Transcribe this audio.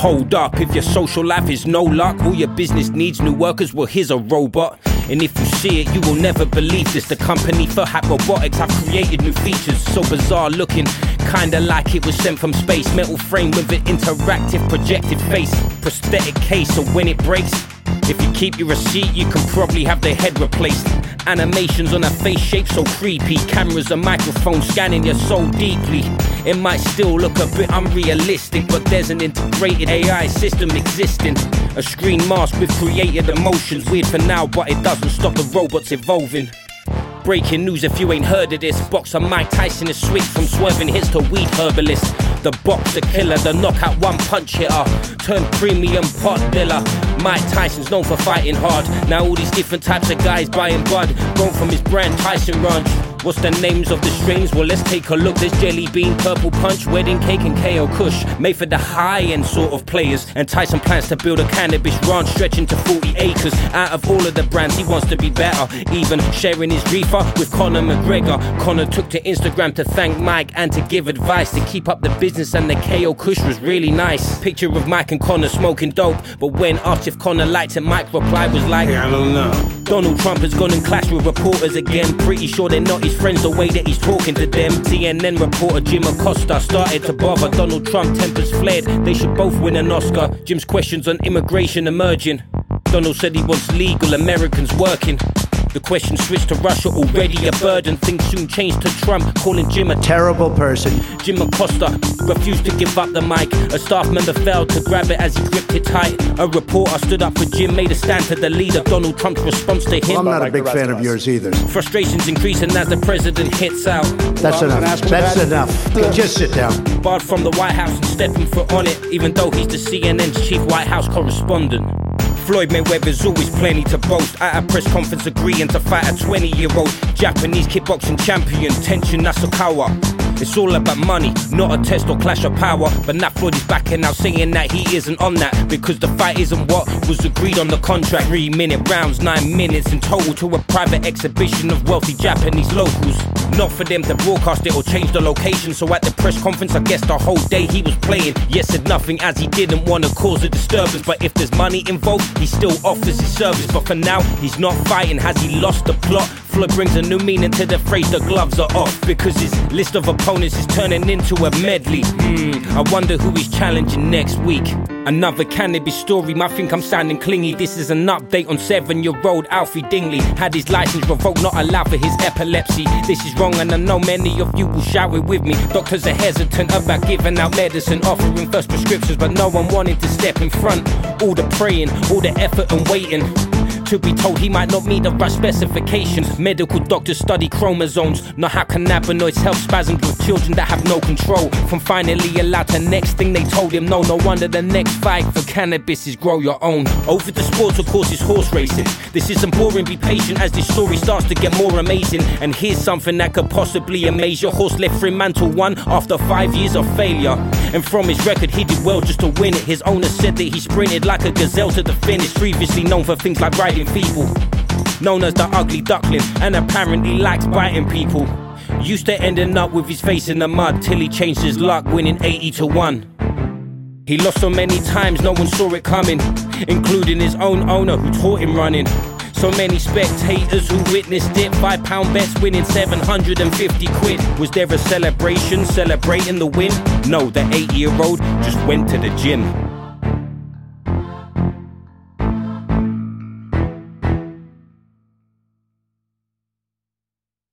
Hold up, if your social life is no luck, all your business needs new workers, well, here's a robot. And if you see it, you will never believe this. The company Furhat Robotics have created new features, so bizarre looking, kinda like it was sent from space. Metal frame with an interactive projected face, prosthetic case, so when it breaks, if you keep your receipt, you can probably have the head replaced. Animations on a face shape so creepy. Cameras and microphones scanning your soul deeply. It might still look a bit unrealistic, but there's an integrated AI system existing. A screen mask with created emotions. Weird for now, but it doesn't stop the robots evolving. Breaking news if you ain't heard of this. Boxer Mike Tyson is switched from swerving hits to weed herbalist. The boxer killer, the knockout one punch hitter, turned premium pot dealer. Mike Tyson's known for fighting hard. Now all these different types of guys buying bud, grown from his brand Tyson Ranch. What's the names of the strains? Well, let's take a look. There's Jelly Bean, Purple Punch, Wedding Cake, and KO Kush. Made for the high end sort of players. And Tyson plans to build a cannabis ranch stretching to 40 acres. Out of all of the brands, he wants to be better. Even sharing his reefer with Conor McGregor. Conor took to Instagram to thank Mike and to give advice to keep up the business. And the KO Kush was really nice. Picture of Mike and Conor smoking dope. But when asked if Conor liked it, Mike reply was like, I don't know. Donald Trump has gone and clashed with reporters again. Pretty sure they're not his friends the way that he's talking to them. CNN reporter Jim Acosta started to bother Donald Trump. Tempers flared. They should both win an Oscar. Jim's questions on immigration emerging. Donald said he wants legal Americans working. The question switched to Russia, already a burden. Things soon changed to Trump, calling Jim a Terrible person. Jim Acosta refused to give up the mic. A staff member failed to grab it as he gripped it tight. A reporter stood up for Jim, made a stand to the leader. Donald Trump's response to Well, I'm him. not a big fan of yours either. Frustrations increasing as the president hits out. That's Well, enough. That's that. enough. Just sit down. Barred from the White House and stepping foot on it, even though he's the CNN's chief White House correspondent. Floyd Mayweather's always plenty to boast. At a press conference, agreeing to fight a 20 year old Japanese kickboxing champion, Tenshin Nasukawa. It's all about money, not a test or clash of power. But now Floyd is backing out, saying that he isn't on that because the fight isn't what was agreed on the contract. Three minute rounds, nine minutes in total to a private exhibition of wealthy Japanese locals. Not for them to broadcast it or change the location. So at the press conference, I guess the whole day he was playing. Yes, said nothing as he didn't want to cause a disturbance. But if there's money involved, he still offers his service. But for now, he's not fighting. Has he lost the plot? Floyd brings a new meaning to the phrase the gloves are off because his list of opponents is turning into a medley. Hmm, I wonder who he's challenging next week. Another cannabis story, might think I'm sounding clingy. This is an update on seven year old Alfie Dingley. Had his license revoked, not allowed for his epilepsy. This is wrong, and I know many of you will shout it with me. Doctors are hesitant about giving out medicine, offering first prescriptions, but no one wanted to step in front. All the praying, all the effort and waiting. To be told he might not meet the right specifications. Medical doctors study chromosomes, not how cannabinoids help spasms with children that have no control. From finally allowed to next thing they told him, no, no wonder the next fight for cannabis is grow your own. Over the sports, of course, is horse racing. This isn't boring, be patient as this story starts to get more amazing. And here's something that could possibly amaze your horse left Fremantle one after five years of failure. And from his record, he did well just to win it. His owner said that he sprinted like a gazelle to the finish, previously known for things like riding people. Known as the ugly duckling, and apparently likes biting people. Used to ending up with his face in the mud till he changed his luck, winning 80 to 1. He lost so many times, no one saw it coming, including his own owner who taught him running. So many spectators who witnessed it, five pound bets winning 750 quid. Was there a celebration celebrating the win? No, the eight year old just went to the gym.